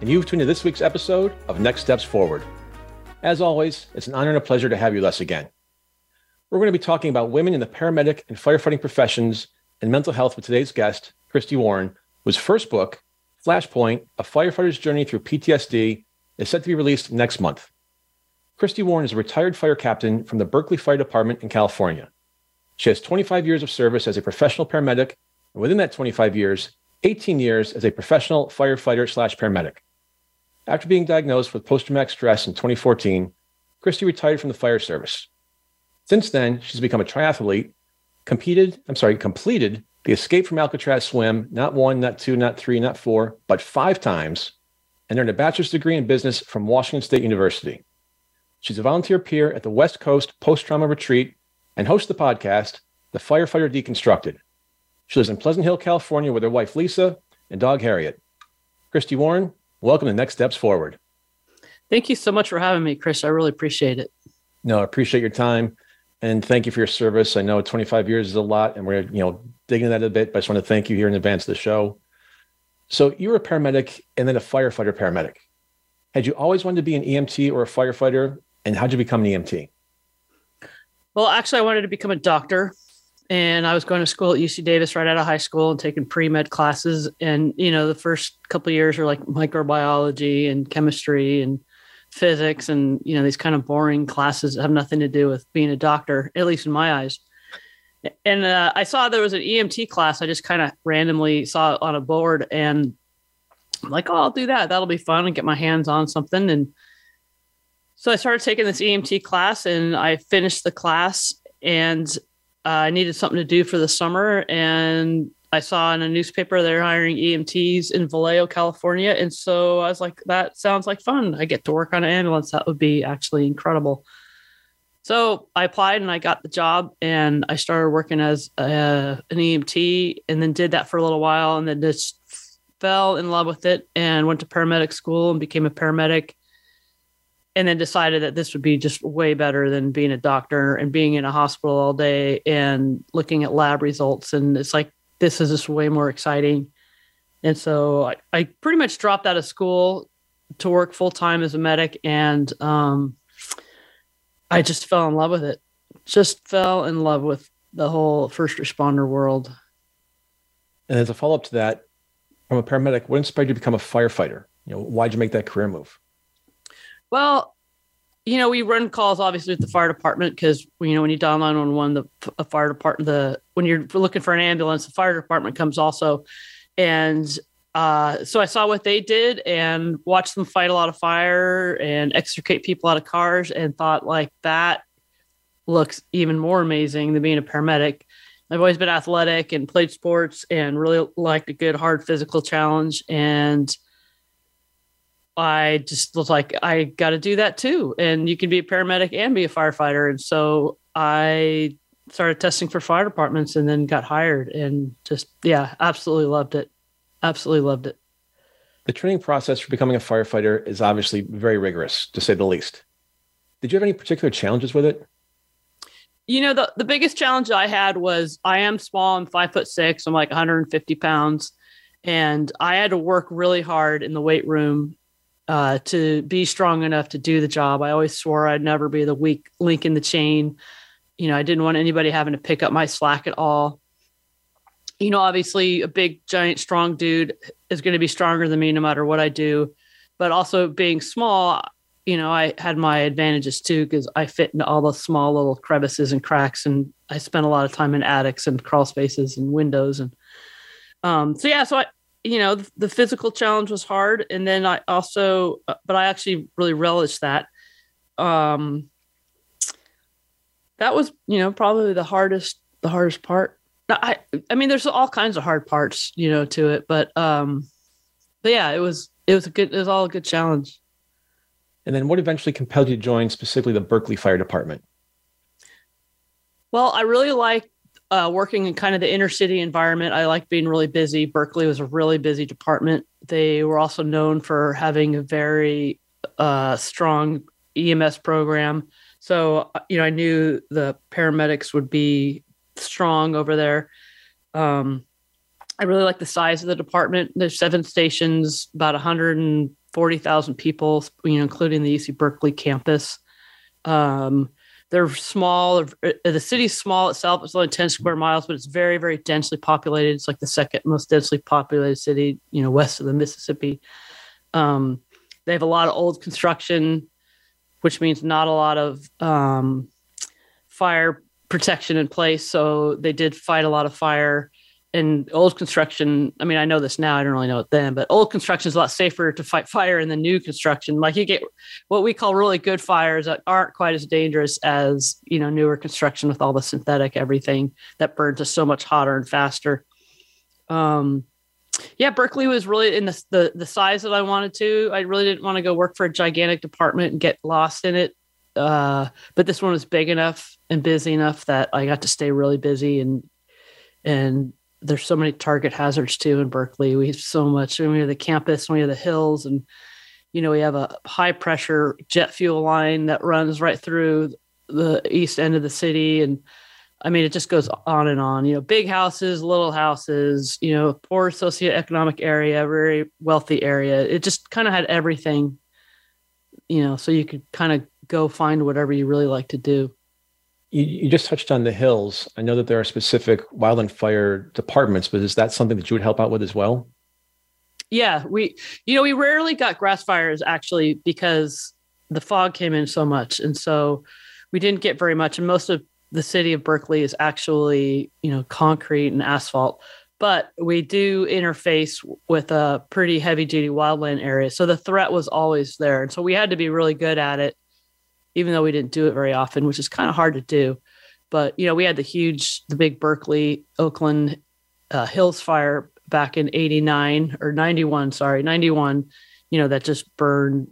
and you've tuned to this week's episode of Next Steps Forward. As always, it's an honor and a pleasure to have you us again. We're going to be talking about women in the paramedic and firefighting professions and mental health with today's guest, Christy Warren, whose first book, Flashpoint A Firefighter's Journey Through PTSD, is set to be released next month. Christy Warren is a retired fire captain from the Berkeley Fire Department in California. She has 25 years of service as a professional paramedic, and within that 25 years, 18 years as a professional firefighter slash paramedic. After being diagnosed with post traumatic stress in 2014, Christy retired from the fire service. Since then, she's become a triathlete, competed, I'm sorry, completed the Escape from Alcatraz swim, not one, not two, not three, not four, but five times, and earned a bachelor's degree in business from Washington State University. She's a volunteer peer at the West Coast Post Trauma Retreat and hosts the podcast, The Firefighter Deconstructed. She lives in Pleasant Hill, California with her wife, Lisa, and dog, Harriet. Christy Warren, welcome to Next Steps Forward. Thank you so much for having me, Chris. I really appreciate it. No, I appreciate your time and thank you for your service. I know 25 years is a lot and we're, you know, digging that a bit, but I just want to thank you here in advance of the show. So you were a paramedic and then a firefighter paramedic. Had you always wanted to be an EMT or a firefighter? And how'd you become an EMT? Well, actually, I wanted to become a doctor and I was going to school at UC Davis right out of high school and taking pre med classes. And you know, the first couple years are like microbiology and chemistry and physics, and you know, these kind of boring classes that have nothing to do with being a doctor, at least in my eyes. And uh, I saw there was an EMT class. I just kind of randomly saw it on a board, and I'm like, "Oh, I'll do that. That'll be fun and get my hands on something." And so I started taking this EMT class, and I finished the class, and I needed something to do for the summer, and I saw in a newspaper they're hiring EMTs in Vallejo, California, and so I was like, "That sounds like fun. I get to work on an ambulance. That would be actually incredible." So I applied and I got the job, and I started working as a, an EMT, and then did that for a little while, and then just fell in love with it, and went to paramedic school and became a paramedic and then decided that this would be just way better than being a doctor and being in a hospital all day and looking at lab results. And it's like, this is just way more exciting. And so I, I pretty much dropped out of school to work full time as a medic. And um, I just fell in love with it. Just fell in love with the whole first responder world. And as a follow up to that, from a paramedic, what inspired you to become a firefighter? You know, why'd you make that career move? Well, you know, we run calls obviously with the fire department because you know when you dial nine one one, the fire department, the when you're looking for an ambulance, the fire department comes also, and uh, so I saw what they did and watched them fight a lot of fire and extricate people out of cars, and thought like that looks even more amazing than being a paramedic. I've always been athletic and played sports and really liked a good hard physical challenge and I just was like, I got to do that too. And you can be a paramedic and be a firefighter. And so I started testing for fire departments and then got hired and just, yeah, absolutely loved it. Absolutely loved it. The training process for becoming a firefighter is obviously very rigorous, to say the least. Did you have any particular challenges with it? You know, the, the biggest challenge I had was I am small, I'm five foot six, I'm like 150 pounds. And I had to work really hard in the weight room uh, to be strong enough to do the job. I always swore I'd never be the weak link in the chain. You know, I didn't want anybody having to pick up my slack at all. You know, obviously, a big, giant, strong dude is going to be stronger than me no matter what I do. But also, being small, you know, I had my advantages too because I fit into all the small little crevices and cracks, and I spent a lot of time in attics and crawl spaces and windows, and um, so yeah, so I, you know, the, the, physical challenge was hard. And then I also, uh, but I actually really relished that. Um, that was, you know, probably the hardest, the hardest part. I, I mean, there's all kinds of hard parts, you know, to it, but, um, but yeah, it was, it was a good, it was all a good challenge. And then what eventually compelled you to join specifically the Berkeley Fire Department? Well, I really like uh, working in kind of the inner city environment. I like being really busy. Berkeley was a really busy department. They were also known for having a very uh, strong EMS program. So, uh, you know, I knew the paramedics would be strong over there. Um, I really like the size of the department. There's seven stations, about 140,000 people, you know, including the UC Berkeley campus. Um, they're small. Uh, the city's small itself. It's only 10 square miles, but it's very, very densely populated. It's like the second most densely populated city, you know, west of the Mississippi. Um, they have a lot of old construction, which means not a lot of um, fire protection in place. So they did fight a lot of fire in old construction, I mean, I know this now, I don't really know it then, but old construction is a lot safer to fight fire in than new construction. Like you get what we call really good fires that aren't quite as dangerous as, you know, newer construction with all the synthetic everything that burns us so much hotter and faster. Um, yeah, Berkeley was really in the, the the size that I wanted to. I really didn't want to go work for a gigantic department and get lost in it. Uh, but this one was big enough and busy enough that I got to stay really busy and and there's so many target hazards too in Berkeley. We have so much. I mean, we have the campus, and we have the hills, and you know we have a high pressure jet fuel line that runs right through the east end of the city, and I mean it just goes on and on. You know, big houses, little houses. You know, poor socioeconomic area, very wealthy area. It just kind of had everything. You know, so you could kind of go find whatever you really like to do. You, you, just touched on the hills. I know that there are specific wildland fire departments, but is that something that you would help out with as well? Yeah, we, you know, we rarely got grass fires actually because the fog came in so much. And so we didn't get very much. And most of the city of Berkeley is actually, you know, concrete and asphalt. But we do interface with a pretty heavy duty wildland area. So the threat was always there. And so we had to be really good at it even though we didn't do it very often, which is kind of hard to do. But you know, we had the huge, the big Berkeley, Oakland uh, Hills fire back in '89 or '91, sorry, '91. You know, that just burned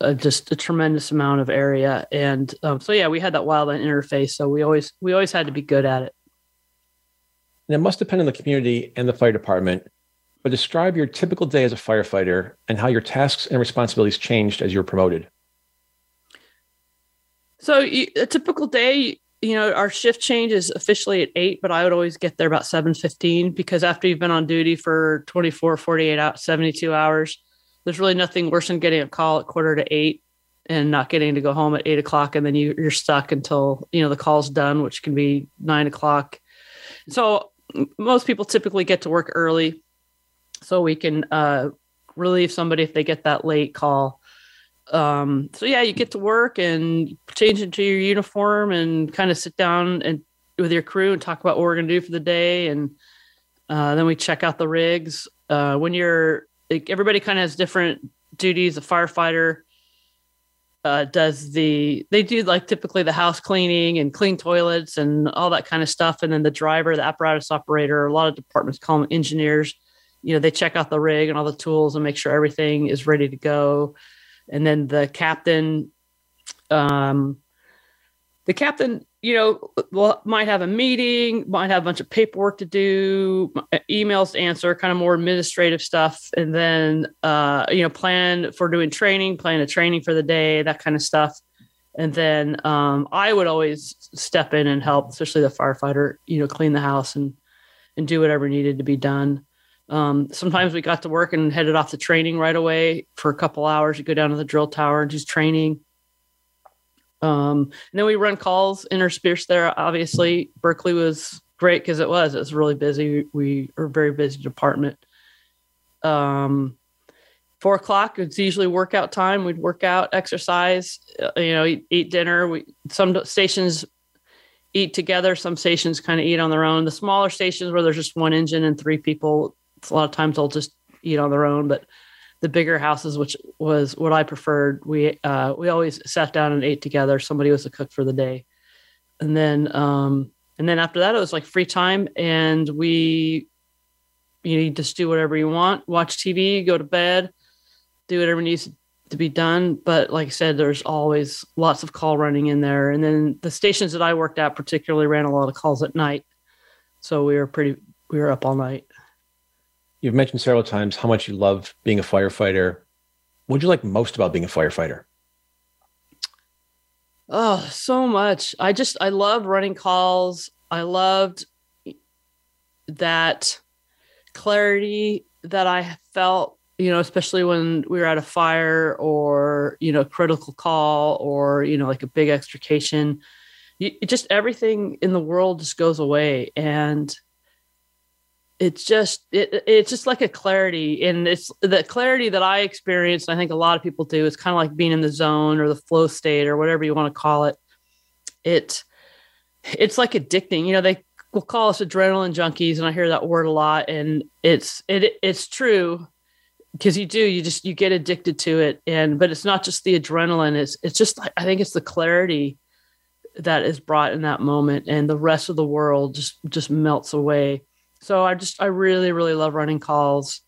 uh, just a tremendous amount of area, and um, so yeah, we had that wildland interface. So we always we always had to be good at it. And it must depend on the community and the fire department. But describe your typical day as a firefighter and how your tasks and responsibilities changed as you were promoted. So a typical day, you know, our shift change is officially at eight, but I would always get there about 7.15 because after you've been on duty for 24, 48 out, 72 hours, there's really nothing worse than getting a call at quarter to eight and not getting to go home at eight o'clock. And then you, you're stuck until, you know, the call's done, which can be nine o'clock. So most people typically get to work early so we can uh, relieve somebody if they get that late call um, so yeah, you get to work and change into your uniform and kind of sit down and with your crew and talk about what we're going to do for the day. And uh, then we check out the rigs. Uh, when you're, like, everybody kind of has different duties. A firefighter uh, does the, they do like typically the house cleaning and clean toilets and all that kind of stuff. And then the driver, the apparatus operator, a lot of departments call them engineers. You know, they check out the rig and all the tools and make sure everything is ready to go and then the captain um the captain you know might have a meeting might have a bunch of paperwork to do emails to answer kind of more administrative stuff. And then uh you know plan for doing training plan a training for the day that kind of stuff. And then um i would always step in and help especially the firefighter you know clean the house and and do whatever needed to be done um, sometimes we got to work and headed off to training right away for a couple hours. You go down to the drill tower and do training. Um, and then we run calls interspersed there. Obviously, Berkeley was great because it was. It was really busy. We were a very busy department. Um, four o'clock it's usually workout time. We'd work out, exercise, uh, you know, eat, eat dinner. We some stations eat together. Some stations kind of eat on their own. The smaller stations where there's just one engine and three people, a lot of times they'll just eat on their own. But the bigger houses, which was what I preferred, we uh, we always sat down and ate together. Somebody was the cook for the day, and then um, and then after that, it was like free time, and we you, know, you just do whatever you want, watch TV, go to bed. do whatever needs to be done. But like I said, there's always lots of call running in there. And then the stations that I worked at particularly ran a lot of calls at night. So we were pretty, we were up all night. You've mentioned several times how much you love being a firefighter. What would you like most about being a firefighter? Oh, so much. I just, I love running calls. I loved that clarity that I felt, you know, especially when we were at a fire or, you know, a critical call or, you know, like a big extrication. You, just everything in the world just goes away. And it's just it, it's just like a clarity. And it's the clarity that i experienced i think a lot of people do it's kind of like being in the zone or the flow state or whatever you want to call it. It it's like addicting. You know they will call us adrenaline junkies and i hear that word a lot and it's it it's true because you do you just you get addicted to it. And but it's not just the adrenaline it's it's just i think it's the clarity that is brought in that moment and the rest of the world just just melts away so I just I really really love running calls.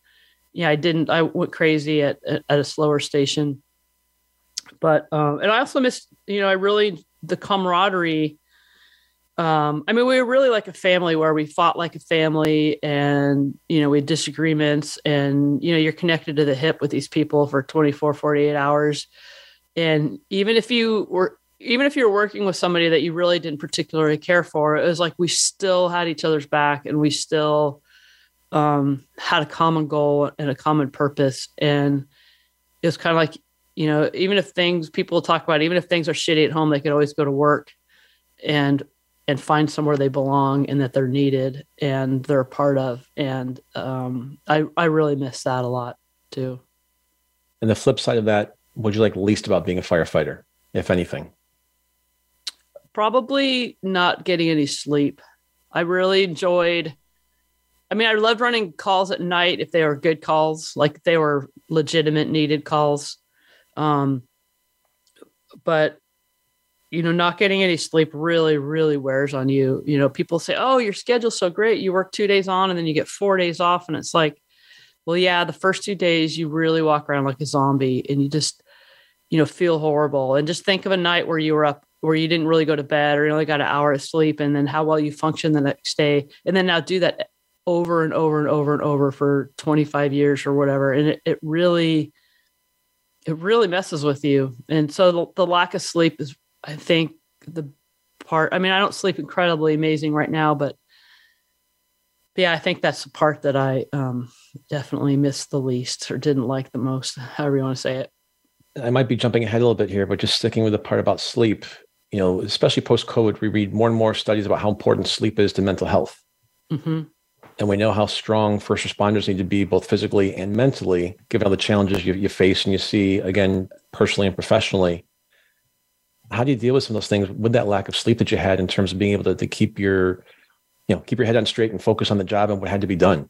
Yeah, I didn't. I went crazy at at, a slower station, but um, and I also missed. You know, I really the camaraderie. Um, I mean, we were really like a family where we fought like a family, and you know, we had disagreements, and you know, you're connected to the hip with these people for 24, 48 hours, and even if you were even if you're working with somebody that you really didn't particularly care for, it was like we still had each other's back and we still um, had a common goal and a common purpose. And it was kind of like, you know, even if things people talk about, even if things are shitty at home, they could always go to work and and find somewhere they belong and that they're needed and they're a part of. And um, I I really miss that a lot too. And the flip side of that, what you like least about being a firefighter, if anything? Probably not getting any sleep. I really enjoyed. I mean, I loved running calls at night if they were good calls, like they were legitimate needed calls. Um, but you know, not getting any sleep really, really wears on you. You know, people say, "Oh, your schedule's so great. You work two days on, and then you get four days off," and it's like, well, yeah, the first two days you really walk around like a zombie, and you just, you know, feel horrible. And just think of a night where you were up where you didn't really go to bed or you only got an hour of sleep and then how well you function the next day and then now do that over and over and over and over for 25 years or whatever. And it, it really it really messes with you. And so the, the lack of sleep is i think the part i mean i don't sleep incredibly amazing right now but yeah i think that's the part that i um, definitely missed the least or didn't like the most however you want to say it. I might be jumping ahead a little bit here, but just sticking with the part about sleep you know, especially post COVID, we read more and more studies about how important sleep is to mental health. Mm-hmm. And we know how strong first responders need to be, both physically and mentally, given all the challenges you, you face and you see, again, personally and professionally. How do you deal with some of those things with that lack of sleep that you had in terms of being able to, to keep your, you know, keep your head on straight and focus on the job and what had to be done?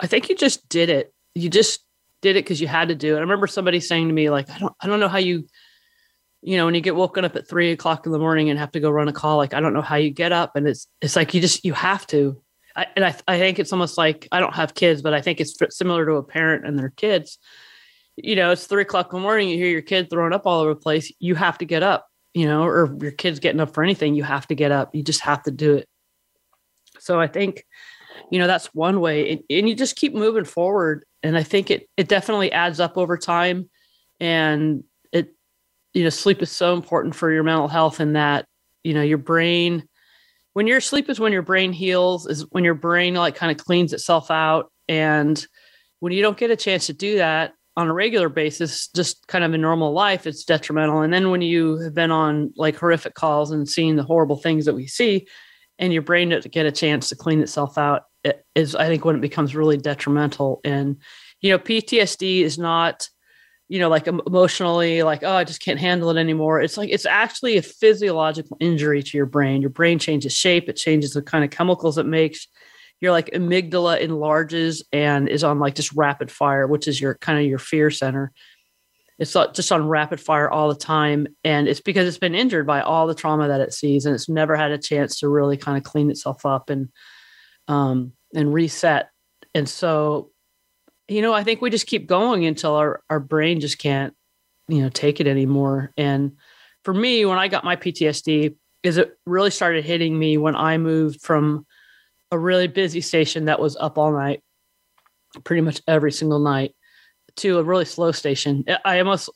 I think you just did it. You just did it because you had to do it. I remember somebody saying to me, like, I don't, I don't know how you you know, when you get woken up at three o'clock in the morning and have to go run a call, like I don't know how you get up, and it's it's like you just you have to. I, and I I think it's almost like I don't have kids, but I think it's similar to a parent and their kids. You know, it's three o'clock in the morning, you hear your kid throwing up all over the place. You have to get up, you know, or your kid's getting up for anything. You have to get up. You just have to do it. So I think, you know, that's one way, and, and you just keep moving forward. And I think it it definitely adds up over time, and you know, sleep is so important for your mental health and that, you know, your brain, when your sleep is when your brain heals, is when your brain like kind of cleans itself out. And when you don't get a chance to do that on a regular basis, just kind of in normal life, it's detrimental. And then when you have been on like horrific calls and seeing the horrible things that we see, and your brain doesn't get a chance to clean itself out, it is I think when it becomes really detrimental. And you know, PTSD is not you know, like emotionally, like, oh, I just can't handle it anymore. It's like it's actually a physiological injury to your brain. Your brain changes shape, it changes the kind of chemicals it makes. Your like amygdala enlarges and is on like just rapid fire, which is your kind of your fear center. It's just on rapid fire all the time. And it's because it's been injured by all the trauma that it sees and it's never had a chance to really kind of clean itself up and um and reset. And so you know, I think we just keep going until our, our brain just can't, you know, take it anymore. And for me, when I got my PTSD, is it really started hitting me when I moved from a really busy station that was up all night, pretty much every single night, to a really slow station. I almost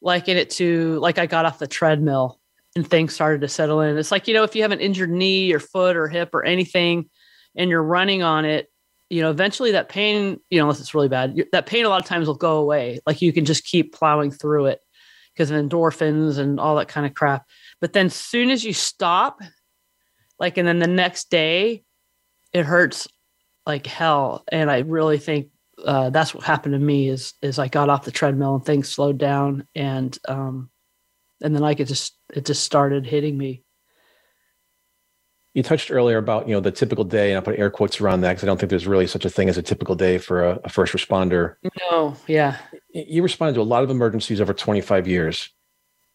liken it to like I got off the treadmill and things started to settle in. It's like, you know, if you have an injured knee or foot or hip or anything and you're running on it, you know, eventually that pain, you know, unless it's really bad, that pain a lot of times will go away. Like you can just keep plowing through it because of endorphins and all that kind of crap. But then soon as you stop, like, and then the next day, it hurts like hell. And I really think uh, that's what happened to me is is I got off the treadmill and things slowed down and um and then like it just it just started hitting me. You touched earlier about you know the typical day, and I put air quotes around that because I don't think there's really such a thing as a typical day for a, a first responder. No, yeah. You responded to a lot of emergencies over 25 years.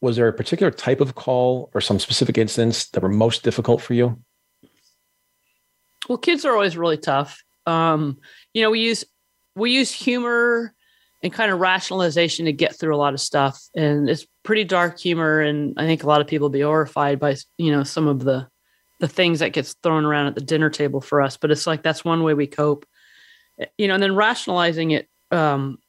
Was there a particular type of call or some specific incidents that were most difficult for you? Well, kids are always really tough. Um, you know, we use we use humor and kind of rationalization to get through a lot of stuff. And it's pretty dark humor. And I think a lot of people be horrified by, you know, some of the the things that gets thrown around at the dinner table for us. But it's like that's one way we cope. You know, and then rationalizing it, um,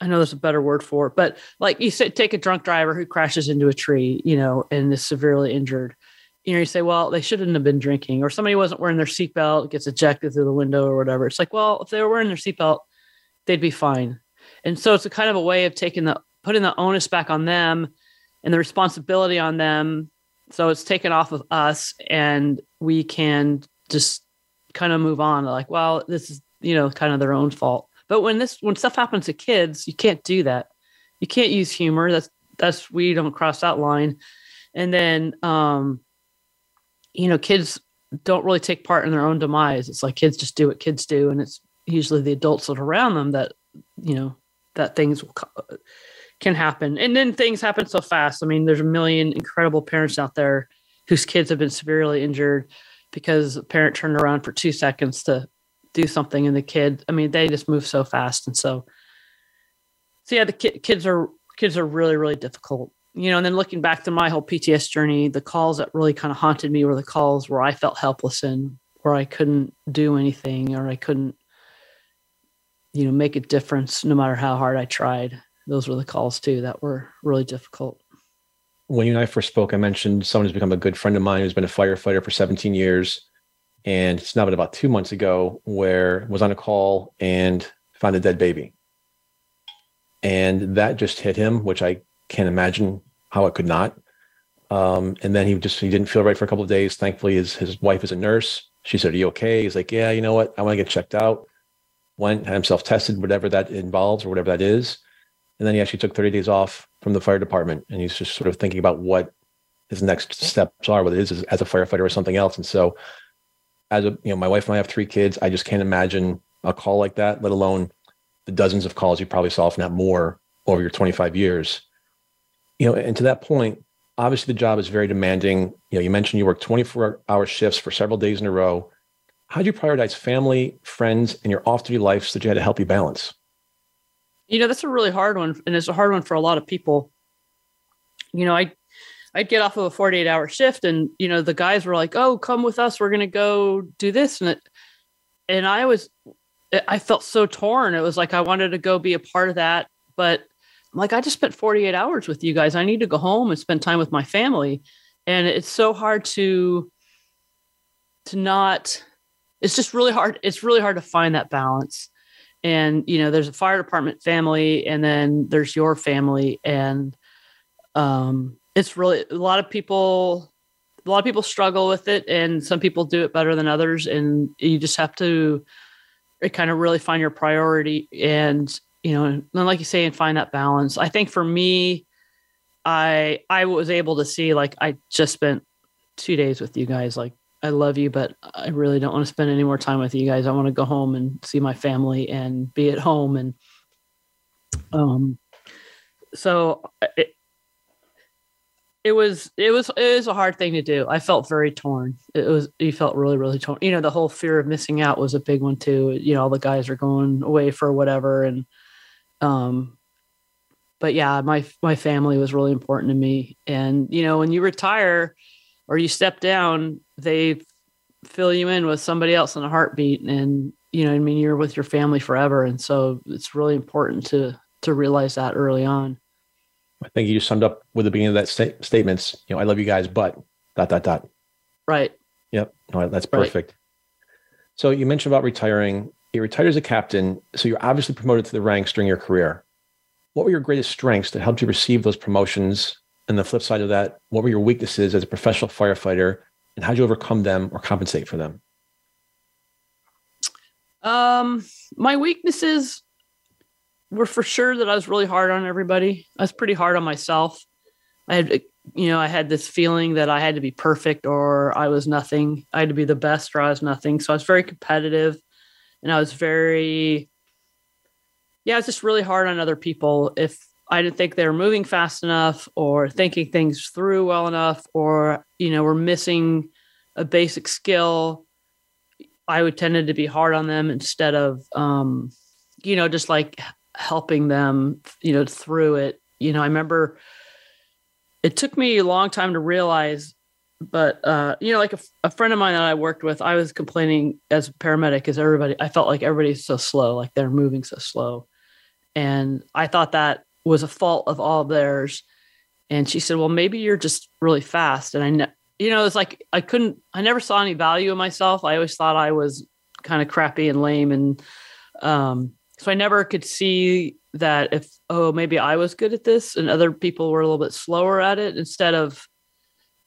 I know there's a better word for it, but like you said, take a drunk driver who crashes into a tree, you know, and is severely injured. You know, you say, well, they shouldn't have been drinking, or somebody wasn't wearing their seatbelt, gets ejected through the window or whatever. It's like, well, if they were wearing their seatbelt, they'd be fine. And so it's a kind of a way of taking the putting the onus back on them and the responsibility on them. So it's taken off of us and we can just kind of move on like, well, this is, you know, kind of their own fault. But when this when stuff happens to kids, you can't do that. You can't use humor. That's that's we don't cross that line. And then um, you know, kids don't really take part in their own demise. It's like kids just do what kids do, and it's usually the adults that are around them that you know that things will, can happen. And then things happen so fast. I mean there's a million incredible parents out there whose kids have been severely injured because a parent turned around for two seconds to do something and the kid i mean they just move so fast. And so so yeah the ki- kids are kids are really really difficult you know and then looking back to my whole pts journey the calls that really kind of haunted me were the calls where i felt helpless and where i couldn't do anything or i couldn't you know make a difference no matter how hard i tried those were the calls too that were really difficult. When you and i first spoke i mentioned someone who's become a good friend of mine who's been a firefighter for 17 years. And it's now been about two months ago where was on a call and found a dead baby. And that just hit him which i can't imagine how it could not. Um, and then he just he didn't feel right for a couple of days. Thankfully his, his wife is a nurse. She said are you okay? He's like yeah you know what? I want to get checked out. Went, had himself tested, whatever that involves or whatever that is. And then he actually took 30 days off from the fire department and he's just sort of thinking about what his next steps are, whether it is as a firefighter or something else. And so as a, you know, my wife and I have three kids. I just can't imagine a call like that, let alone the dozens of calls you probably saw, if not more, over your 25 years. You know, and to that point, obviously the job is very demanding. You know, you mentioned you work 24 hour shifts for several days in a row how do you prioritize family, friends, and your off duty life so that you had to help you balance? You know, that's a really hard one. And it's a hard one for a lot of people. You know, I I'd get off of a 48 hour shift and, you know, the guys were like, oh, come with us. We're going to go do this. And it, and I was, I felt so torn. It was like, I wanted to go be a part of that. But I'm like, I just spent 48 hours with you guys. I need to go home and spend time with my family. And it's so hard to, to not it's just really hard. It's really hard to find that balance. And you know, there's a fire department family, and then there's your family, and um, it's really a lot of people. A lot of people struggle with it, and some people do it better than others. And you just have to kind of really find your priority, and you know, and like you say, and find that balance. I think for me, I I was able to see like I just spent two days with you guys, like I love you, but I really don't want to spend any more time with you guys. I want to go home and see my family and be at home. And um, so it, it was it was it was a hard thing to do. I felt very torn. It was you felt really really torn. You know, the whole fear of missing out was a big one too. You know, all the guys are going away for whatever, and um, but yeah, my my family was really important to me. And you know, when you retire or you step down, they fill you in with somebody else in a heartbeat, and you know, I mean, you're with your family forever, and so it's really important to to realize that early on. I think you just summed up with the beginning of that sta- statements. You know, I love you guys, but dot dot dot. Right. Yep. No, that's perfect. Right. So you mentioned about retiring. You retired as a captain, so you're obviously promoted to the ranks during your career. What were your greatest strengths that helped you receive those promotions? And the flip side of that, what were your weaknesses as a professional firefighter, and how did you overcome them or compensate for them? Um, my weaknesses were for sure that I was really hard on everybody. I was pretty hard on myself. I had, you know, I had this feeling that I had to be perfect or I was nothing. I had to be the best or I was nothing. So I was very competitive and I was very, yeah, I was just really hard on other people. If I didn't think they were moving fast enough or thinking things through well enough or, you know, were missing a basic skill, I would tended to be hard on them instead of, um, you know, just like helping them, you know, through it. You know, I remember it took me a long time to realize, but uh, you know, like a, a friend of mine that I worked with, I was complaining as a paramedic, as everybody, I felt like everybody's so slow, like they're moving so slow, and I thought that was a fault of all theirs. And she said, "Well, maybe you're just really fast." And I, ne- you know, it's like I couldn't, I never saw any value in myself. I always thought I was kind of crappy and lame, and um, so I never could see that if oh maybe I was good at this and other people were a little bit slower at it instead of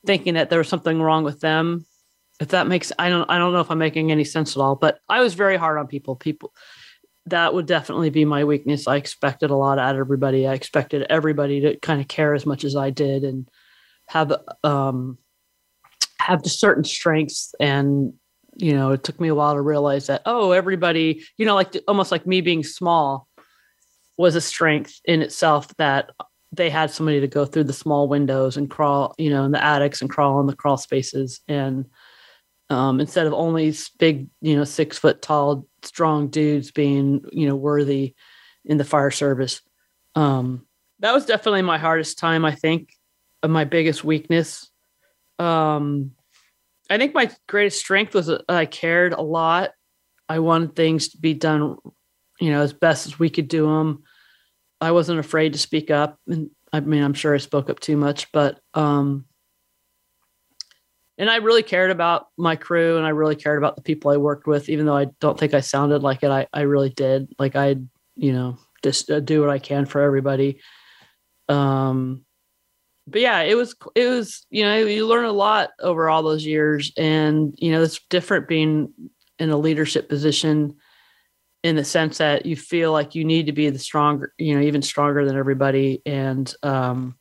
thinking that there was something wrong with them. If that makes I don't I don't know if I'm making any sense at all, but I was very hard on people. People that would definitely be my weakness. I expected a lot out of everybody. I expected everybody to kind of care as much as I did and have um have certain strengths and you know, it took me a while to realize that, oh, everybody, you know, like almost like me being small was a strength in itself that they had somebody to go through the small windows and crawl, you know, in the attics and crawl in the crawl spaces. And um, instead of only big, you know, six foot tall, strong dudes being, you know, worthy in the fire service. Um, that was definitely my hardest time, I think, of my biggest weakness. Um, I think my greatest strength was I cared a lot. I wanted things to be done, you know, as best as we could do them. I wasn't afraid to speak up, and I mean, I'm sure I spoke up too much, but um, and I really cared about my crew, and I really cared about the people I worked with, even though I don't think I sounded like it. I I really did. Like I, you know, just uh, do what I can for everybody. Um, but yeah, it was it was you know you learn a lot over all those years, and you know it's different being in a leadership position in the sense that you feel like you need to be the stronger, you know, even stronger than everybody, and um,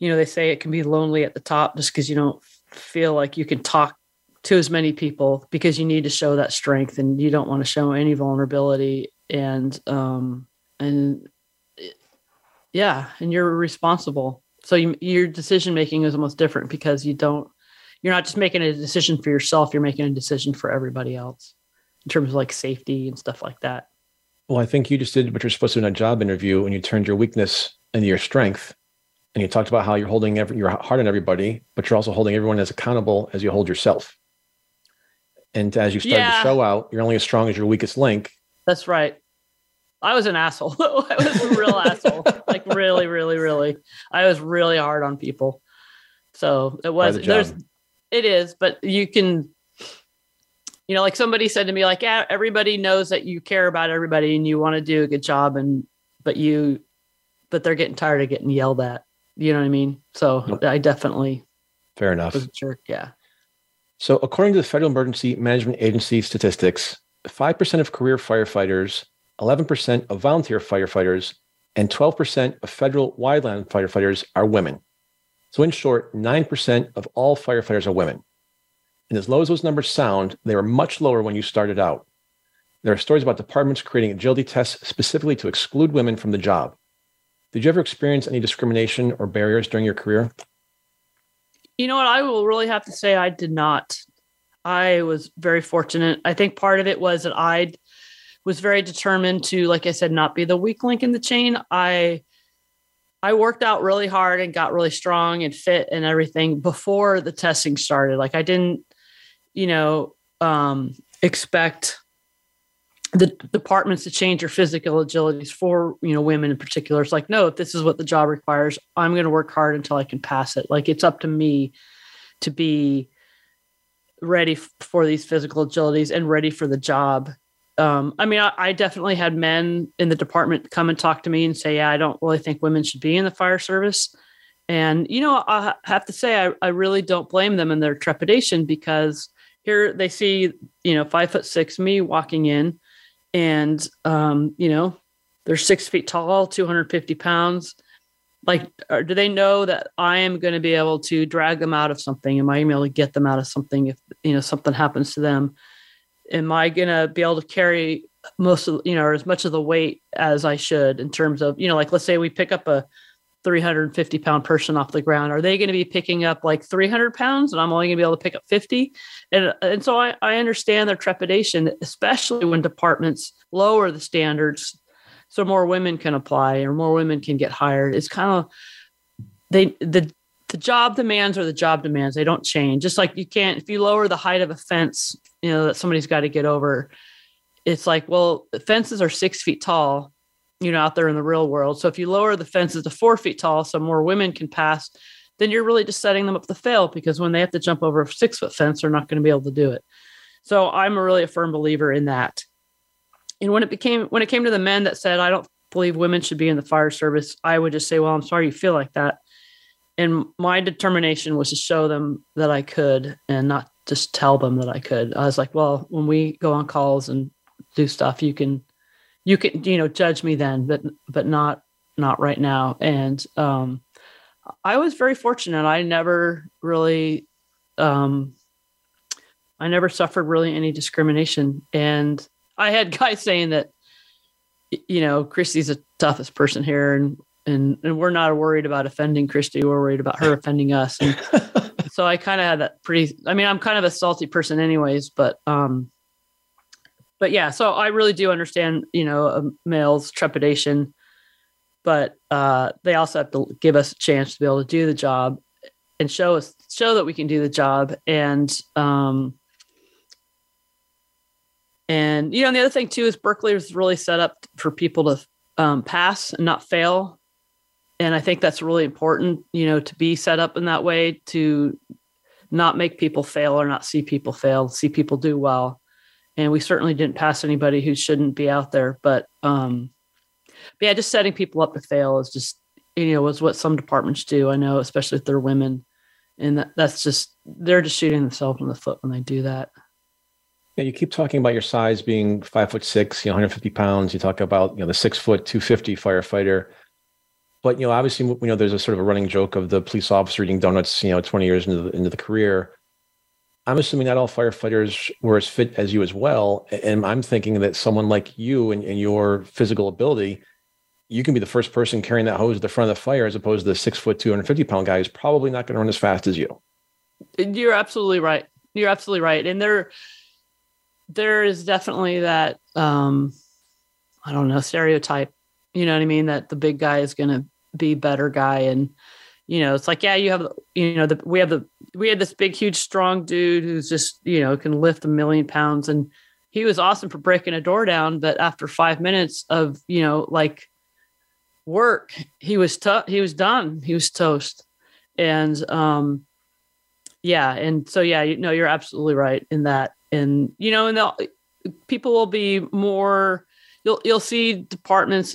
you know they say it can be lonely at the top just because you don't feel like you can talk to as many people because you need to show that strength and you don't want to show any vulnerability and um and yeah and you're responsible. So you, your decision making is almost different because you don't you're not just making a decision for yourself you're making a decision for everybody else in terms of like safety and stuff like that. Well i think you just did what you're supposed to in a job interview and you turned your weakness into your strength and you talked about how you're holding every, you're hard on everybody but you're also holding everyone as accountable as you hold yourself and as you start yeah. to show out you're only as strong as your weakest link that's right I was an asshole. I was a real asshole. Like really, really, really. I was really hard on people. So it was the there's it is, but you can you know, like somebody said to me, like, yeah, everybody knows that you care about everybody and you want to do a good job and but you but they're getting tired of getting yelled at. You know what I mean? So I definitely fair enough. Was a jerk, yeah. So according to the Federal Emergency Management Agency statistics, 5% of career firefighters 11% of volunteer firefighters, and 12% of federal wildland firefighters are women. So, in short, 9% of all firefighters are women. And as low as those numbers sound, they were much lower when you started out. There are stories about departments creating agility tests specifically to exclude women from the job. Did you ever experience any discrimination or barriers during your career? You know what? I will really have to say I did not. I was very fortunate. I think part of it was that I was very determined to, like I said, not be the weak link in the chain. I I worked out really hard and got really strong and fit and everything before the testing started. Like I didn't, you know, um, expect the departments to change their physical agilities for you know women in particular. It's like, no, if this is what the job requires, I'm going to work hard until I can pass it. Like it's up to me to be ready for these physical agilities and ready for the job. Um, I mean, I, I, definitely had men in the department come and talk to me and say, "Yeah, I don't really think women should be in the fire service." And you know, I have to say, I, I really don't blame them in their trepidation because here they see, you know, five foot six me walking in and um, you know they're six feet tall 250 pounds. Like do they know that i am going to be able to drag them out of something? Am i going to be able to get them out of something if you know something happens to them? Am i going to be able to carry most of you know or as much of the weight as i should in terms of you know like let's say we pick up a 350 pound person off the ground. Are they going to be picking up like 300 pounds and i'm only going to be able to pick up 50 and and so I, I understand their trepidation especially when departments lower the standards so more women can apply or more women can get hired. It's kind of they the the job demands are the job demands. They don't change. Just like you can't if you lower the height of a fence you know that somebody's got to get over it's like well fences are six feet tall you know, out there in the real world. So if you lower the fences to four feet tall so more women can pass, then you're really just setting them up to fail because when they have to jump over a six foot fence, they're not going to be able to do it. So I'm a really a firm believer in that. And when it became when it came to the men that said, I don't believe women should be in the fire service, I would just say, Well, I'm sorry you feel like that. And my determination was to show them that I could and not just tell them that I could. I was like, Well, when we go on calls and do stuff, you can you can you know judge me then but but not not right now. And um i was very fortunate. I never really um i never suffered really any discrimination. And i had guys saying that you know christy's the toughest person here and and and we're not worried about offending christy. We're worried about her offending us. And so i kind of had that pretty i mean i'm kind of a salty person anyways but um but yeah, so I really do understand, you know, a male's trepidation, but uh, they also have to give us a chance to be able to do the job and show us show that we can do the job. And um, and you know, and the other thing too is Berkeley was really set up for people to um, pass and not fail. And I think that's really important, you know, to be set up in that way to not make people fail or not see people fail, see people do well and we certainly didn't pass anybody who shouldn't be out there. But um, but yeah, just setting people up to fail is just you know was what some departments do. I know, especially if they're women, and that, that's just they're just shooting themselves in the foot when they do that. Yeah, you keep talking about your size being five foot six, you know, 150 pounds. You talk about you know the six foot 250 firefighter. But you know, obviously, you know, there's a sort of a running joke of the police officer eating donuts, you know, 20 years into the, into the career. I'm assuming not all firefighters were as fit as you as well. And I'm thinking that someone like you and, and your physical ability, you can be the first person carrying that hose at the front of the fire as opposed to the six foot, 250 pound guy who's probably not going to run as fast as you. You're absolutely right. You're absolutely right. And there, there is definitely that, um, I don't know, stereotype, you know what I mean? That the big guy is going to be better guy. And, you know, it's like, yeah, you have, you know, the, we have the, we had this big, huge, strong dude who's just, you know, can lift a million pounds. And he was awesome for breaking a door down. But after five minutes of, you know, like work, he was, tough. he was done. He was toast. And, um, yeah. And so, yeah, you know, you're absolutely right in that. And, you know, and the people will be more, you'll, you'll see departments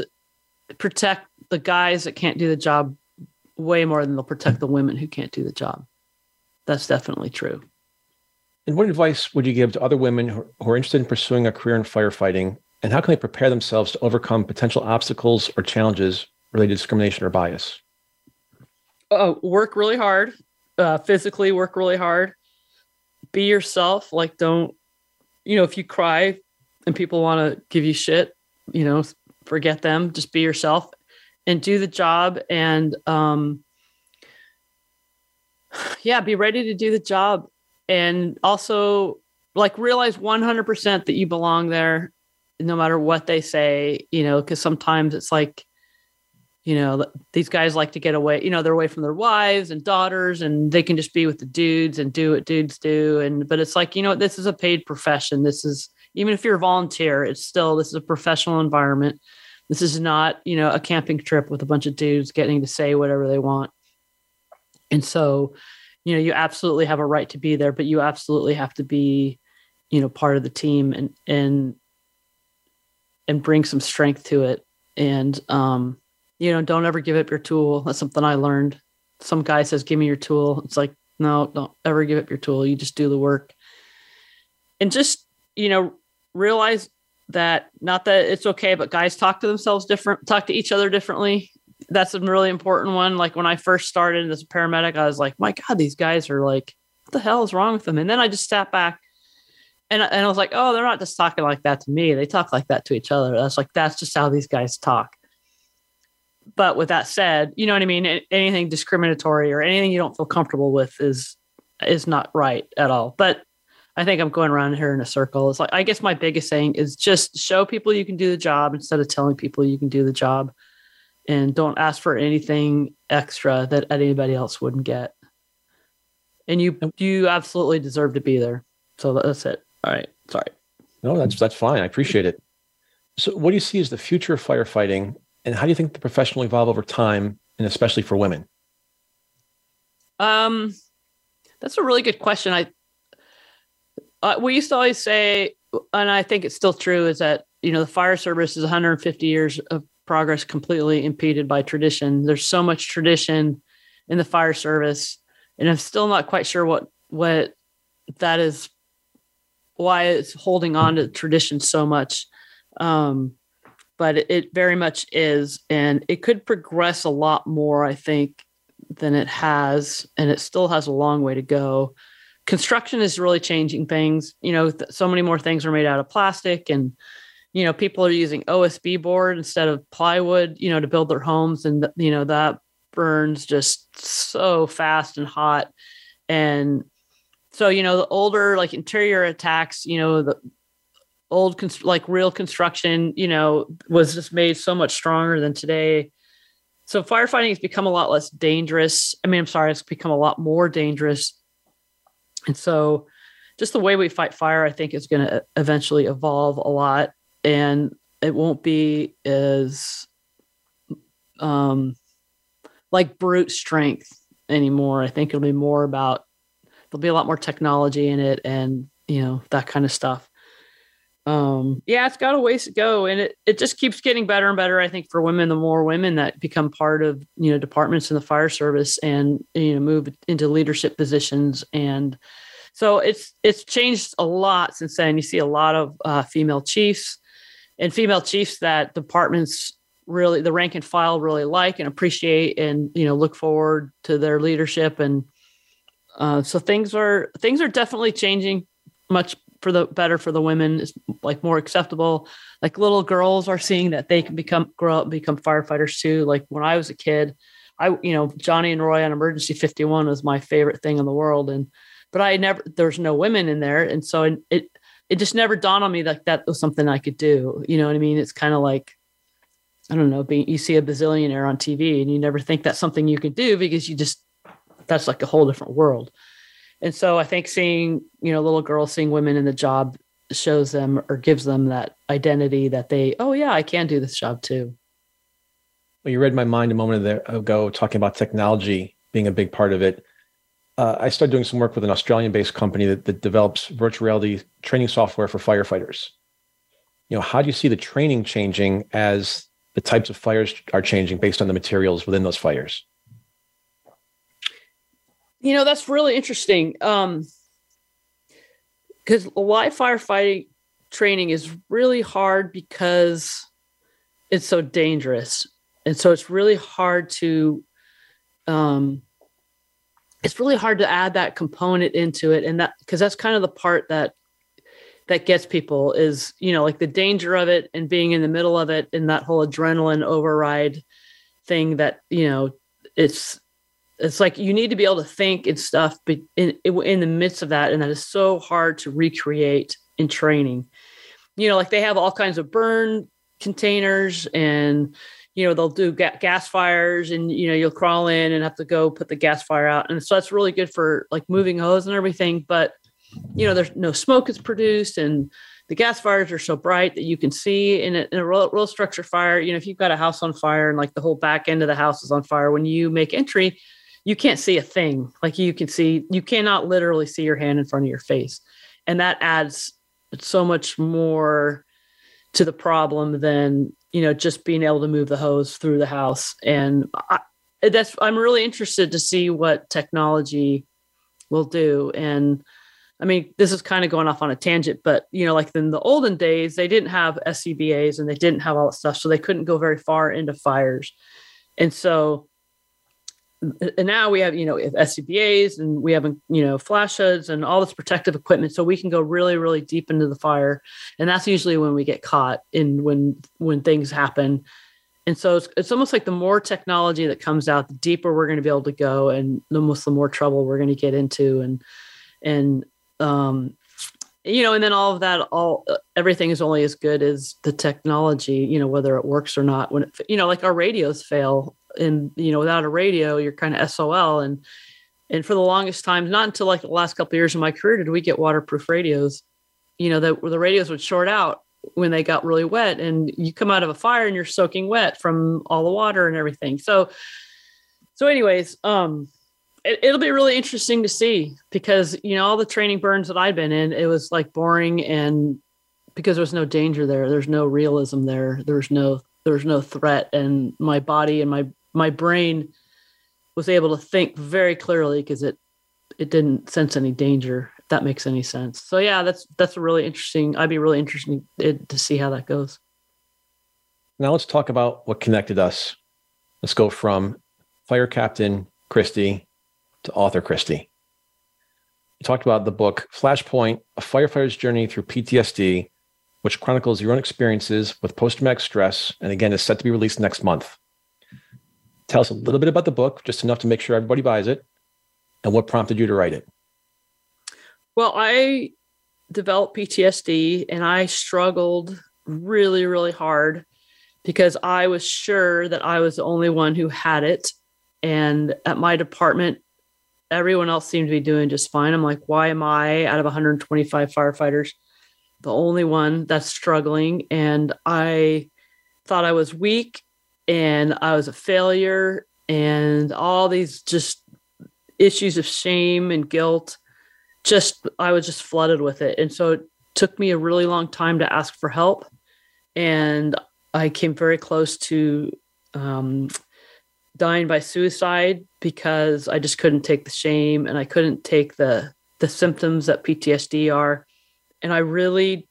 protect the guys that can't do the job way more than they'll protect the women who can't do the job. That's definitely true. And what advice would you give to other women who are interested in pursuing a career in firefighting? And how can they prepare themselves to overcome potential obstacles or challenges related to discrimination or bias? Uh, work really hard, uh, physically work really hard. Be yourself. Like, don't, you know, if you cry and people want to give you shit, you know, forget them. Just be yourself and do the job and um yeah be ready to do the job. And also like realize 100% that you belong there no matter what they say you know because sometimes it's like you know these guys like to get away you know they're away from their wives and daughters and they can just be with the dudes and do what dudes do. And but it's like you know this is a paid profession. This is even if you're a volunteer it's still this is a professional environment this is not you know a camping trip with a bunch of dudes getting to say whatever they want. And so you know you absolutely have a right to be there but you absolutely have to be you know part of the team and and and bring some strength to it. And um you know don't ever give up your tool. That's something i learned. Some guy says give me your tool. It's like no don't ever give up your tool. You just do the work. And just you know realize that not that it's okay but guys talk to themselves different talk to each other differently that's a really important one like when i first started as a paramedic i was like my god these guys are like what the hell is wrong with them and then i just sat back and, and I was like, oh, they're not just talking like that to me. They talk like that to each other. That's like, that's just how these guys talk. But with that said, you know what I mean? Anything discriminatory or anything you don't feel comfortable with is is not right at all. But I think I'm going around here in a circle. It's like I guess my biggest thing is just show people you can do the job instead of telling people you can do the job. And don't ask for anything extra that anybody else wouldn't get. And you you absolutely deserve to be there. So that's it. All right. Sorry. No, that's that's fine. I appreciate it. So, what do you see as the future of firefighting, and how do you think the profession will evolve over time, and especially for women? Um, that's a really good question. I uh, we used to always say, and I think it's still true, is that you know the fire service is 150 years of progress completely impeded by tradition. There's so much tradition in the fire service, and I'm still not quite sure what what that is why it's holding on to tradition so much. Um, but it, it very much is, and it could progress a lot more, I think, than it has, and it still has a long way to go. Construction is really changing things. You know, th- so many more things are made out of plastic, and you know, people are using OSB board instead of plywood. You know, to build their homes, and you know that burns just so fast and hot, and so you know the older like interior attacks you know the old const- like real construction you know was just made so much stronger than today so firefighting has become a lot less dangerous i mean i'm sorry it's become a lot more dangerous and so just the way we fight fire i think is going to eventually evolve a lot and it won't be as um like brute strength anymore. I think it'll be more about there'll be a lot more technology in it and you know that kind of stuff um yeah it's got a ways to go and it, it just keeps getting better and better i think for women the more women that become part of you know departments in the fire service and you know move into leadership positions. And so it's it's changed a lot since then. You see a lot of uh, female chiefs and female chiefs that departments really the rank and file really like and appreciate and you know look forward to their leadership. And uh, so things are things are definitely changing much for the better for the women. is like more acceptable. Like little girls are seeing that they can become grow up and become firefighters too. Like when I was a kid, I you know Johnny and Roy on Emergency 51 was my favorite thing in the world, and but I never there's no women in there, and so it it just never dawned on me that that was something I could do. You know what I mean? It's kind of like I don't know, being you see a bazillionaire on TV and you never think that's something you can do because you just that's like a whole different world. And so I think seeing, you know, little girls seeing women in the job shows them or gives them that identity that they, oh yeah, I can do this job too. Well, you read my mind a moment ago talking about technology being a big part of it. Uh, I started doing some work with an Australian-based company that, that develops virtual reality training software for firefighters. You know, how do you see the training changing as the types of fires are changing based on the materials within those fires? You know, that's really interesting. Um, because live firefighting training is really hard because it's so dangerous. And so it's really hard to um it's really hard to add that component into it and that because that's kind of the part that that gets people is you know like the danger of it and being in the middle of it and that whole adrenaline override thing that you know it's it's like you need to be able to think and stuff but in in the midst of that and that is so hard to recreate in training. You know like they have all kinds of burn containers and you know they'll do ga- gas fires and you know you'll crawl in and have to go put the gas fire out. And so that's really good for like moving hose and everything but you know there's no smoke is produced and the gas fires are so bright that you can see in a, in a real, real structure fire. You know if you've got a house on fire and like the whole back end of the house is on fire when you make entry you can't see a thing. Like you can see you cannot literally see your hand in front of your face. And that adds so much more to the problem than you know just being able to move the hose through the house. And I, that's i'm really interested to see what technology will do. And i mean this is kind of going off on a tangent but you know like in the olden days they didn't have scbas and they didn't have all that stuff so they couldn't go very far into fires. And so and now we have you know SCBAs and we have you know flash hoods and all this protective equipment. So we can go really really deep into the fire. And that's usually when we get caught in when when things happen. And so it's, it's almost like the more technology that comes out the deeper we're going to be able to go and almost the more trouble we're going to get into. And and um you know and then all of that all everything is only as good as the technology you know whether it works or not when it, you know like our radios fail and you know without a radio you're kind of sol and and for the longest time not until like the last couple of years of my career did we get waterproof radios. You know that the radios would short out when they got really wet and you come out of a fire and you're soaking wet from all the water and everything. So so anyways um it, it'll be really interesting to see because you know all the training burns that i'd been in it was like boring and because there's no danger there. There's no realism there. There's no there's no threat. And my body and my my brain was able to think very clearly because it it didn't sense any danger if that makes any sense. So yeah that's that's really interesting i'd be really interested to see how that goes. Now let's talk about what connected us. Let's go from fire captain christy to author christy you talked about the book flashpoint a firefighter's journey through ptsd which chronicles your own experiences with post-traumatic stress and again is set to be released next month Tell us a little bit about the book, just enough to make sure everybody buys it, and what prompted you to write it. Well, I developed PTSD and I struggled really, really hard because I was sure that I was the only one who had it. And at my department, everyone else seemed to be doing just fine. I'm like, why am I out of 125 firefighters the only one that's struggling? And I thought I was weak and I was a failure and all these just issues of shame and guilt just I was just flooded with it. And so it took me a really long time to ask for help and I came very close to um, dying by suicide because I just couldn't take the shame and I couldn't take the the symptoms that PTSD are. And I really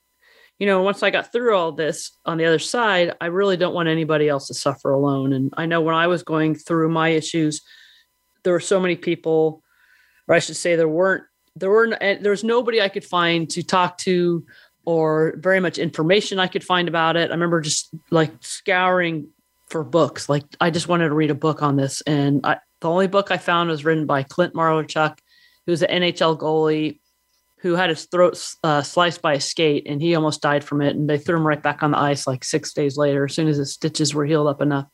you know, once I got through all this on the other side, I really don't want anybody else to suffer alone. And I know when I was going through my issues, there were so many people, or I should say, there weren't, there weren't, eh, there was nobody I could find to talk to or very much information I could find about it. I remember just like scouring for books. Like I just wanted to read a book on this. And I, the only book I found was written by Clint Malarchuk, who's an NHL goalie who had his throat uh, sliced by a skate and he almost died from it. And they threw him right back on the ice like six days later, as soon as his stitches were healed up enough.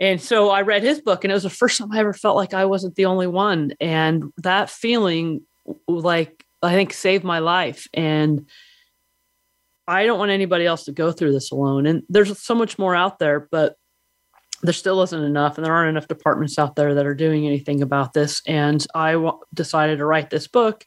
And so I read his book, and it was the first time I ever felt like I wasn't the only one. And that feeling, like, I think saved my life. And I don't want anybody else to go through this alone. And there's so much more out there, but there still isn't enough. And there aren't enough departments out there that are doing anything about this. And I w- decided to write this book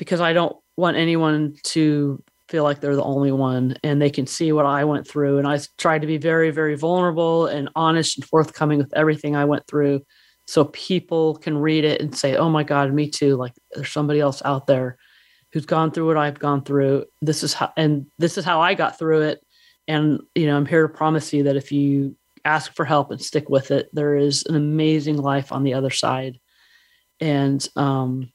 because I don't want anyone to feel like they're the only one and they can see what I went through. And I tried to be very, very vulnerable and honest and forthcoming with everything I went through so people can read it and say, oh my God, me too. Like there's somebody else out there who's gone through what I've gone through. This is how, and this is how I got through it. And, you know, I'm here to promise you that if you ask for help and stick with it, there is an amazing life on the other side. And, um,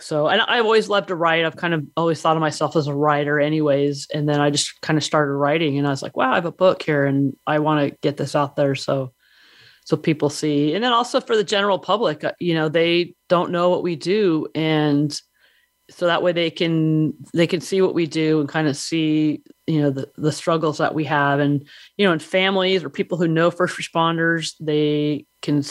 so and I've always loved to write. I've kind of always thought of myself as a writer, anyways. And then I just kind of started writing, and I was like, wow, I have a book here, and I want to get this out there so so people see. And then also for the general public, uh, you know, they don't know what we do, and so that way they can they can see what we do and kind of see you know the the struggles that we have and you know in families or people who know first responders they can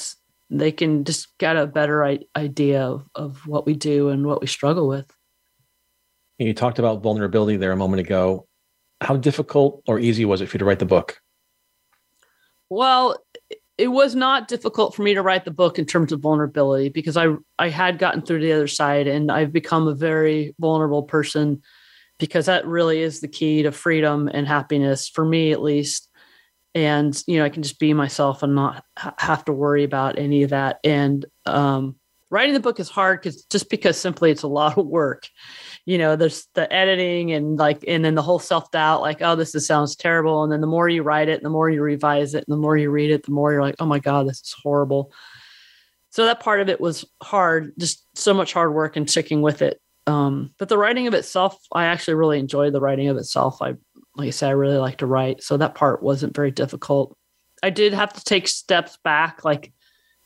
they can just get a better idea of, of what we do and what we struggle with. You talked about vulnerability there a moment ago. How difficult or easy was it for you to write the book? Well, it was not difficult for me to write the book in terms of vulnerability because I I had gotten through the other side and I've become a very vulnerable person because that really is the key to freedom and happiness for me at least and you know i can just be myself and not have to worry about any of that. And um, writing the book is hard because just because simply it's a lot of work. You know there's the editing and like and then the whole self-doubt like oh this is, sounds terrible. And then the more you write it the more you revise it and the more you read it the more you're like oh my god this is horrible. So that part of it was hard just so much hard work and sticking with it. Um, but the writing of itself i actually really enjoyed the writing of itself. I like I said, I really like to write. So that part wasn't very difficult. I did have to take steps back, like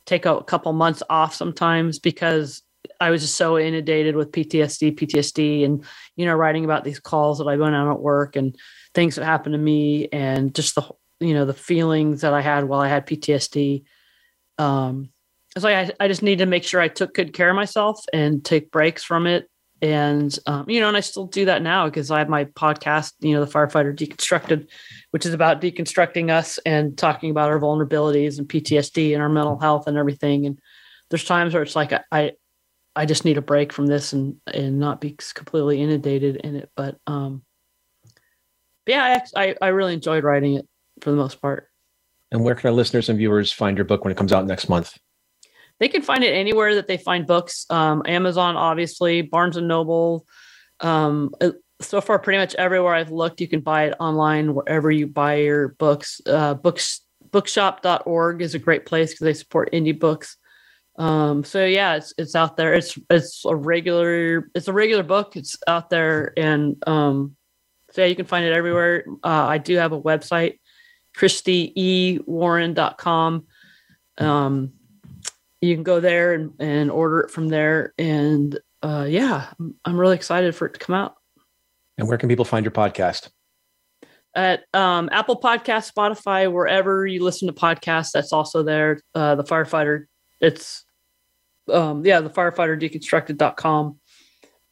take a couple months off sometimes because I was just so inundated with PTSD, PTSD, and you know, writing about these calls that I went on at work and things that happened to me, and just the you know the feelings that I had while I had PTSD. Um, it's like I, I just need to make sure I took good care of myself and take breaks from it and um, you know and i still do that now because i have my podcast you know the firefighter deconstructed which is about deconstructing us and talking about our vulnerabilities and ptsd and our mental health and everything. And there's times where it's like i i just need a break from this and and not be completely inundated in it. But um but yeah I, I really enjoyed writing it for the most part. And where can our listeners and viewers find your book when it comes out next month they can find it anywhere that they find books. Um, Amazon, obviously, Barnes and Noble. Um, so far, pretty much everywhere I've looked, you can buy it online wherever you buy your books. Uh, books bookshop.org is a great place because they support indie books. Um, so yeah, it's it's out there. It's it's a regular it's a regular book. It's out there, and um, so yeah, you can find it everywhere. Uh, I do have a website, ChristyEWarren.com. Um, you can go there and, and order it from there. And uh, yeah, I'm really excited for it to come out. And where can people find your podcast? At um, Apple Podcast, Spotify, wherever you listen to podcasts, that's also there. Uh, the firefighter, it's um, yeah, the firefighter deconstructed.com.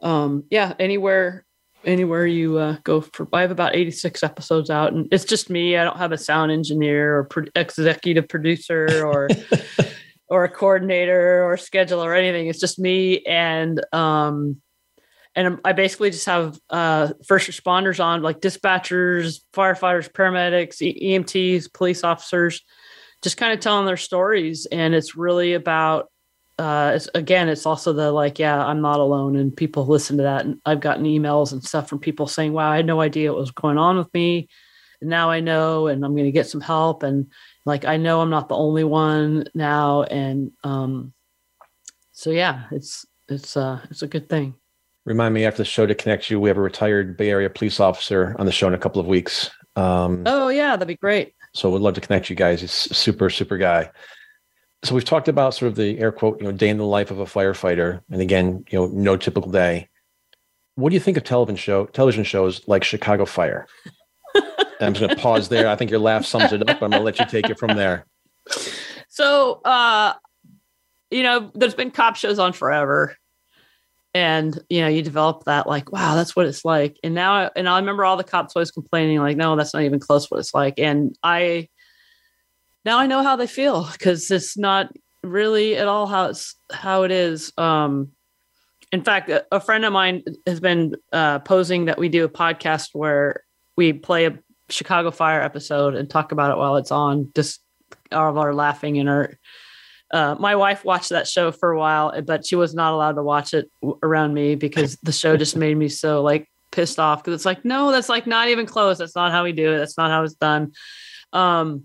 Um, yeah, anywhere anywhere you uh, go for i have about 86 episodes out and it's just me i don't have a sound engineer or pro- executive producer or or a coordinator or scheduler or anything. It's just me and um and I basically just have uh first responders on like dispatchers, firefighters, paramedics, EMTs, police officers, just kind of telling their stories. And it's really about uh it's again it's also the like yeah i'm not alone and people listen to that. And i've gotten emails and stuff from people saying wow i had no idea what was going on with me. And now i know and i'm going to get some help. And like I know I'm not the only one now, and um, so yeah, it's it's uh it's a good thing. Remind me after the show to connect you. We have a retired Bay Area police officer on the show in a couple of weeks. Um, oh yeah, that'd be great. So we'd love to connect you guys. He's super super guy. So we've talked about sort of the air quote, you know, day in the life of a firefighter, and again, you know, no typical day. What do you think of television show television shows like Chicago Fire? I'm just going to pause there. I think your laugh sums it up. I'm going to let you take it from there. So, uh, you know, there's been cop shows on forever. And, you know, you develop that like, wow, that's what it's like. And now, and I remember all the cops always complaining, like, no, that's not even close what it's like. And I, now I know how they feel because it's not really at all how it's, how it is. Um, in fact, a, a friend of mine has been uh, posing that we do a podcast where we play a Chicago Fire episode and talk about it while it's on. Just all of our laughing and our. Uh, my wife watched that show for a while, but she was not allowed to watch it around me because the show just made me so like pissed off because it's like no, that's like not even close. That's not how we do it. That's not how it's done. Um,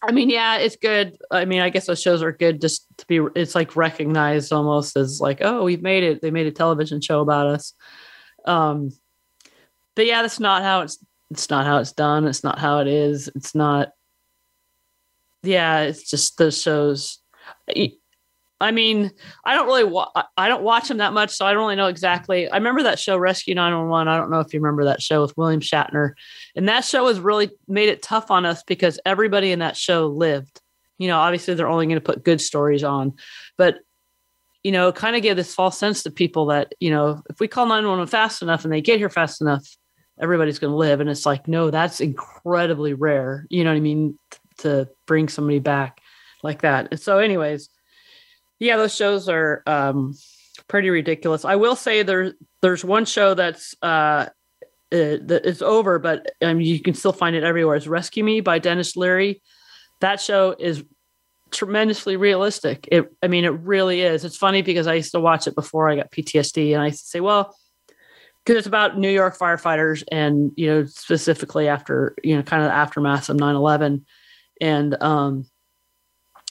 I mean, yeah, it's good. I mean, I guess those shows are good just to be. It's like recognized almost as like, oh, we've made it. They made a television show about us. Um, but yeah, that's not how it's. It's not how it's done. It's not how it is. It's not. Yeah, it's just those shows. I mean, I don't really wa- I don't watch them that much, so I don't really know exactly. I remember that show Rescue 911. I don't know if you remember that show with William Shatner. And that show has really made it tough on us because everybody in that show lived. You know, obviously they're only going to put good stories on, but you know, kind of gave this false sense to people that, you know, if we call 911 fast enough and they get here fast enough, everybody's going to live. And it's like, no, that's incredibly rare. You know what I mean? To bring somebody back like that. And so, anyways, yeah, those shows are um, pretty ridiculous. I will say there there's one show that's uh, that is over, but um, you can still find it everywhere. It's Rescue Me by Denis Leary. That show is tremendously realistic. It, I mean, it really is. It's funny because I used to watch it before I got PTSD, and I say, well, because it's about New York firefighters, and you know, specifically after you know, kind of the aftermath of 9/11, and um,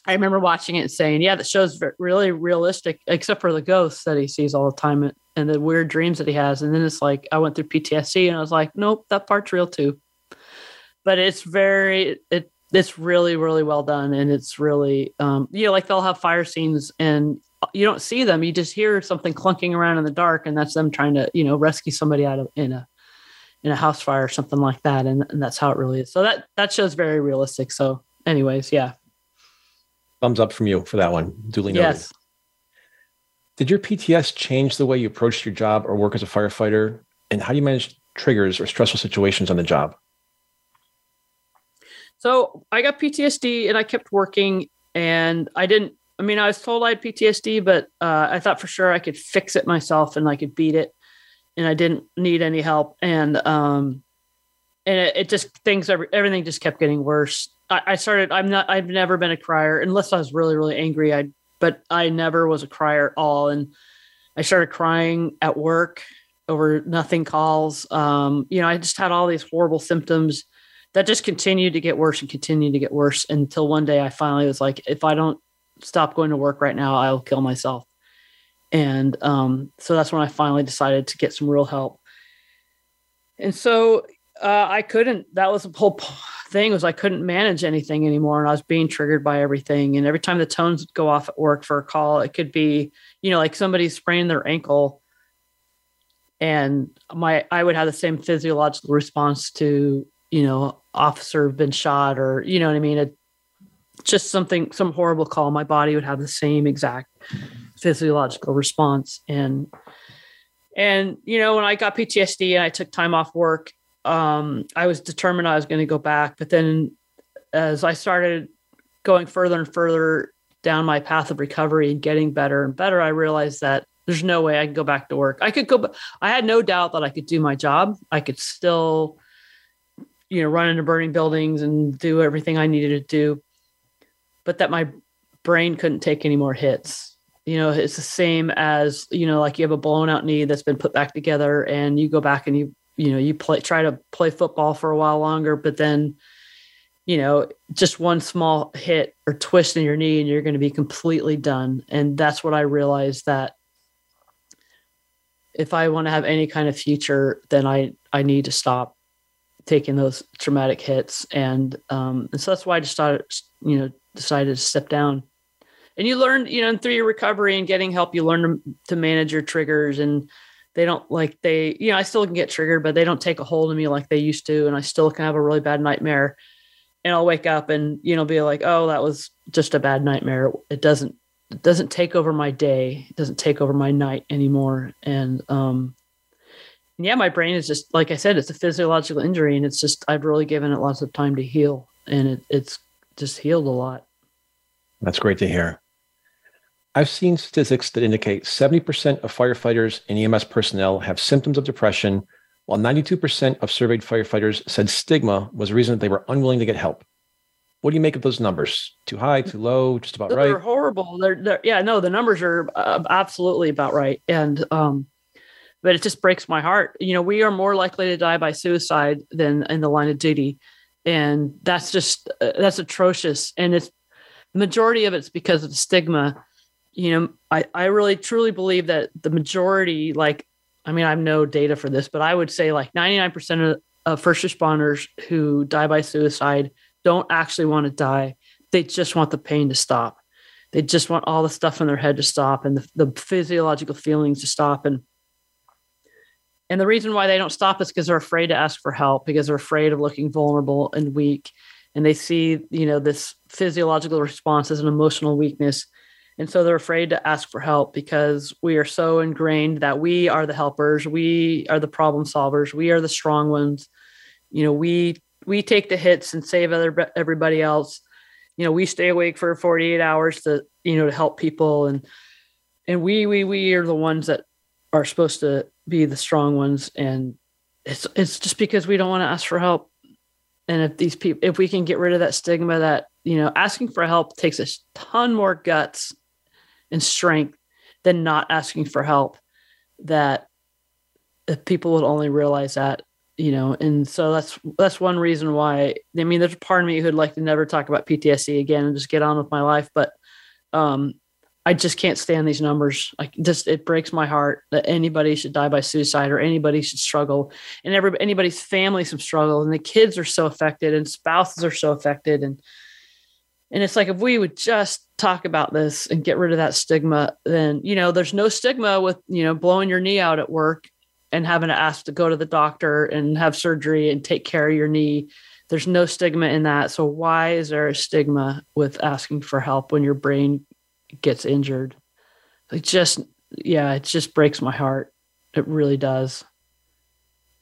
I remember watching it and saying, yeah, the show's really realistic, except for the ghosts that he sees all the time and the weird dreams that he has. And then it's like, I went through PTSD and I was like, nope, that part's real too. But it's very, it, it's really, really well done. And it's really, um, you know, like they'll have fire scenes and you don't see them. You just hear something clunking around in the dark and that's them trying to, you know, rescue somebody out of in a, in a house fire or something like that. And, and that's how it really is. So that, that show's very realistic. So anyways, yeah thumbs up from you for that one. Duly noted. Yes. Did your PTS change the way you approached your job or work as a firefighter? And how do you manage triggers or stressful situations on the job? So I got PTSD and I kept working and I didn't, I mean, I was told I had PTSD, but uh, I thought for sure I could fix it myself and I could beat it and I didn't need any help. And, um, and it, it just things, everything just kept getting worse. I, I started. I'm not. I've never been a crier unless I was really, really angry. I, but I never was a crier at all. And I started crying at work over nothing calls. Um, you know, I just had all these horrible symptoms that just continued to get worse and continued to get worse until one day I finally was like, if I don't stop going to work right now, I'll kill myself. And um, so that's when I finally decided to get some real help. And so uh, I couldn't. That was the whole thing was I couldn't manage anything anymore, and I was being triggered by everything. And every time the tones go off at work for a call, it could be, you know, like somebody spraining their ankle, and my I would have the same physiological response to, you know, officer been shot or you know what I mean. It, just something, some horrible call. My body would have the same exact physiological response, and and you know when I got PTSD and I took time off work um, I was determined I was going to go back. But then as I started going further and further down my path of recovery and getting better and better, I realized that there's no way I could go back to work. I could go, I had no doubt that I could do my job. I could still, you know, run into burning buildings and do everything I needed to do, but that my brain couldn't take any more hits. You know, it's the same as, you know, like you have a blown out knee that's been put back together and you go back and you you know you play try to play football for a while longer but then you know just one small hit or twist in your knee and you're going to be completely done and that's what i realized that if i want to have any kind of future then i i need to stop taking those traumatic hits and um and so that's why i just started you know decided to step down. And you learn you know and through your recovery and getting help you learn to, manage your triggers and they don't like they you know i still can get triggered but they don't take a hold of me like they used to and i still can have a really bad nightmare. And i'll wake up and you know be like oh that was just a bad nightmare. It doesn't it doesn't take over my day. It doesn't take over my night anymore. And um yeah my brain is just like i said it's a physiological injury and it's just i've really given it lots of time to heal and it, it's just healed a lot that's great to hear I've seen statistics that indicate 70% of firefighters and EMS personnel have symptoms of depression, while 92% of surveyed firefighters said stigma was a reason that they were unwilling to get help. What do you make of those numbers? Too high, too low, just about they're right? They're horrible. They're, they're, yeah, no, the numbers are uh, absolutely about right. And, um, but it just breaks my heart. You know, we are more likely to die by suicide than in the line of duty. and that's just uh, that's atrocious and it's majority of it's because of the stigma. You know i i really truly believe that the majority like i mean i have no data for this but i would say like 99% of, of first responders who die by suicide don't actually want to die. They just want the pain to stop. They just want all the stuff in their head to stop and the, the physiological feelings to stop. And and the reason why they don't stop is because they're afraid to ask for help because they're afraid of looking vulnerable and weak. And they see, you know, this physiological response as an emotional weakness. And so they're afraid to ask for help because we are so ingrained that we are the helpers, we are the problem solvers, we are the strong ones. You know, we we take the hits and save other everybody else. You know, we stay awake for 48 hours to, you know, to help people and and we we we are the ones that are supposed to be the strong ones and it's it's just because we don't want to ask for help and if these people if we can get rid of that stigma that you know asking for help takes a ton more guts and strength than not asking for help that if people would only realize that you know and so that's that's one reason why i mean there's a part of me who'd like to never talk about ptsd again and just get on with my life but um I just can't stand these numbers. Like just it breaks my heart that anybody should die by suicide or anybody should struggle and every anybody's family some struggle and the kids are so affected and spouses are so affected and and it's like if we would just talk about this and get rid of that stigma, then you know there's no stigma with you know blowing your knee out at work and having to ask to go to the doctor and have surgery and take care of your knee. There's no stigma in that. So why is there a stigma with asking for help when your brain gets injured. It just, yeah, it just breaks my heart. It really does.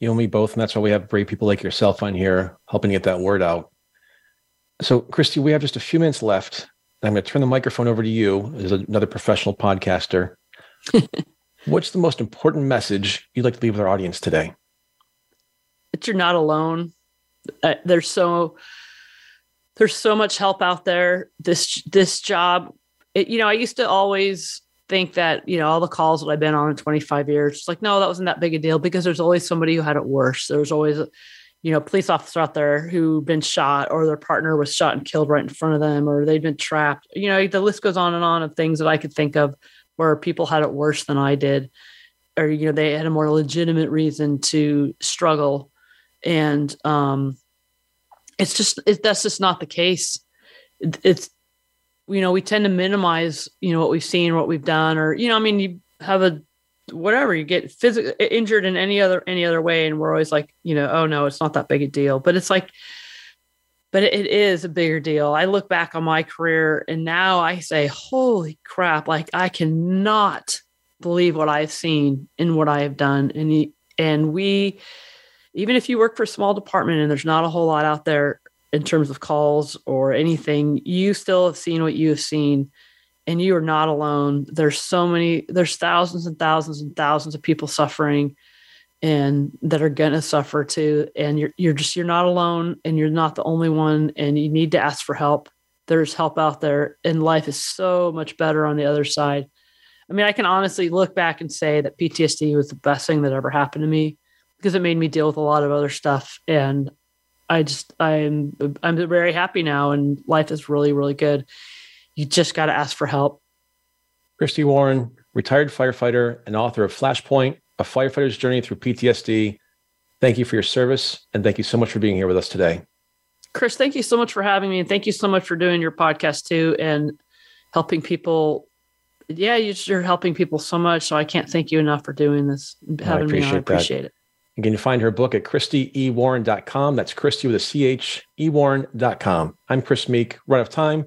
You and me both, and that's why we have brave people like yourself on here helping get that word out. So, Christy, we have just a few minutes left. I'm going to turn the microphone over to you as another professional podcaster. What's the most important message you'd like to leave with our audience today? That you're not alone. Uh, there's so there's so much help out there. This this job it, you know, I used to always think that, you know, all the calls that I've been on in 25 years, it's like, no, that wasn't that big a deal because there's always somebody who had it worse. There's always, a, you know, police officer out there who been shot or their partner was shot and killed right in front of them or they'd been trapped. You know, the list goes on and on of things that I could think of where people had it worse than I did. Or, you know, they had a more legitimate reason to struggle. And um it's just it, that's just not the case. It, it's you know, we tend to minimize, you know, what we've seen, what we've done, or, you know, I mean, you have a whatever, you get physically injured in any other any other way. And we're always like, you know, oh no, it's not that big a deal. But it's like, but it is a bigger deal. I look back on my career and now I say, holy crap, like I cannot believe what I've seen and what I have done. And and we even if you work for a small department and there's not a whole lot out there in terms of calls or anything, you still have seen what you have seen and you are not alone. There's so many, there's thousands and thousands and thousands of people suffering and that are going to suffer too. And you're, you're just, you're not alone and you're not the only one and you need to ask for help. There's help out there and life is so much better on the other side. I mean, I can honestly look back and say that PTSD was the best thing that ever happened to me because it made me deal with a lot of other stuff. And I just I'm I'm very happy now and life is really really good. You just got to ask for help. Christy Warren, retired firefighter and author of Flashpoint: A Firefighter's Journey Through PTSD. Thank you for your service and thank you so much for being here with us today. Chris, thank you so much for having me and thank you so much for doing your podcast too and helping people yeah, you're helping people so much. So I can't thank you enough for doing this, having me on. I appreciate that. it. You can find her book at ChristyEwarren.com. That's Christy with a C-H, ewarren.com. I'm Chris Meek. Run out of time.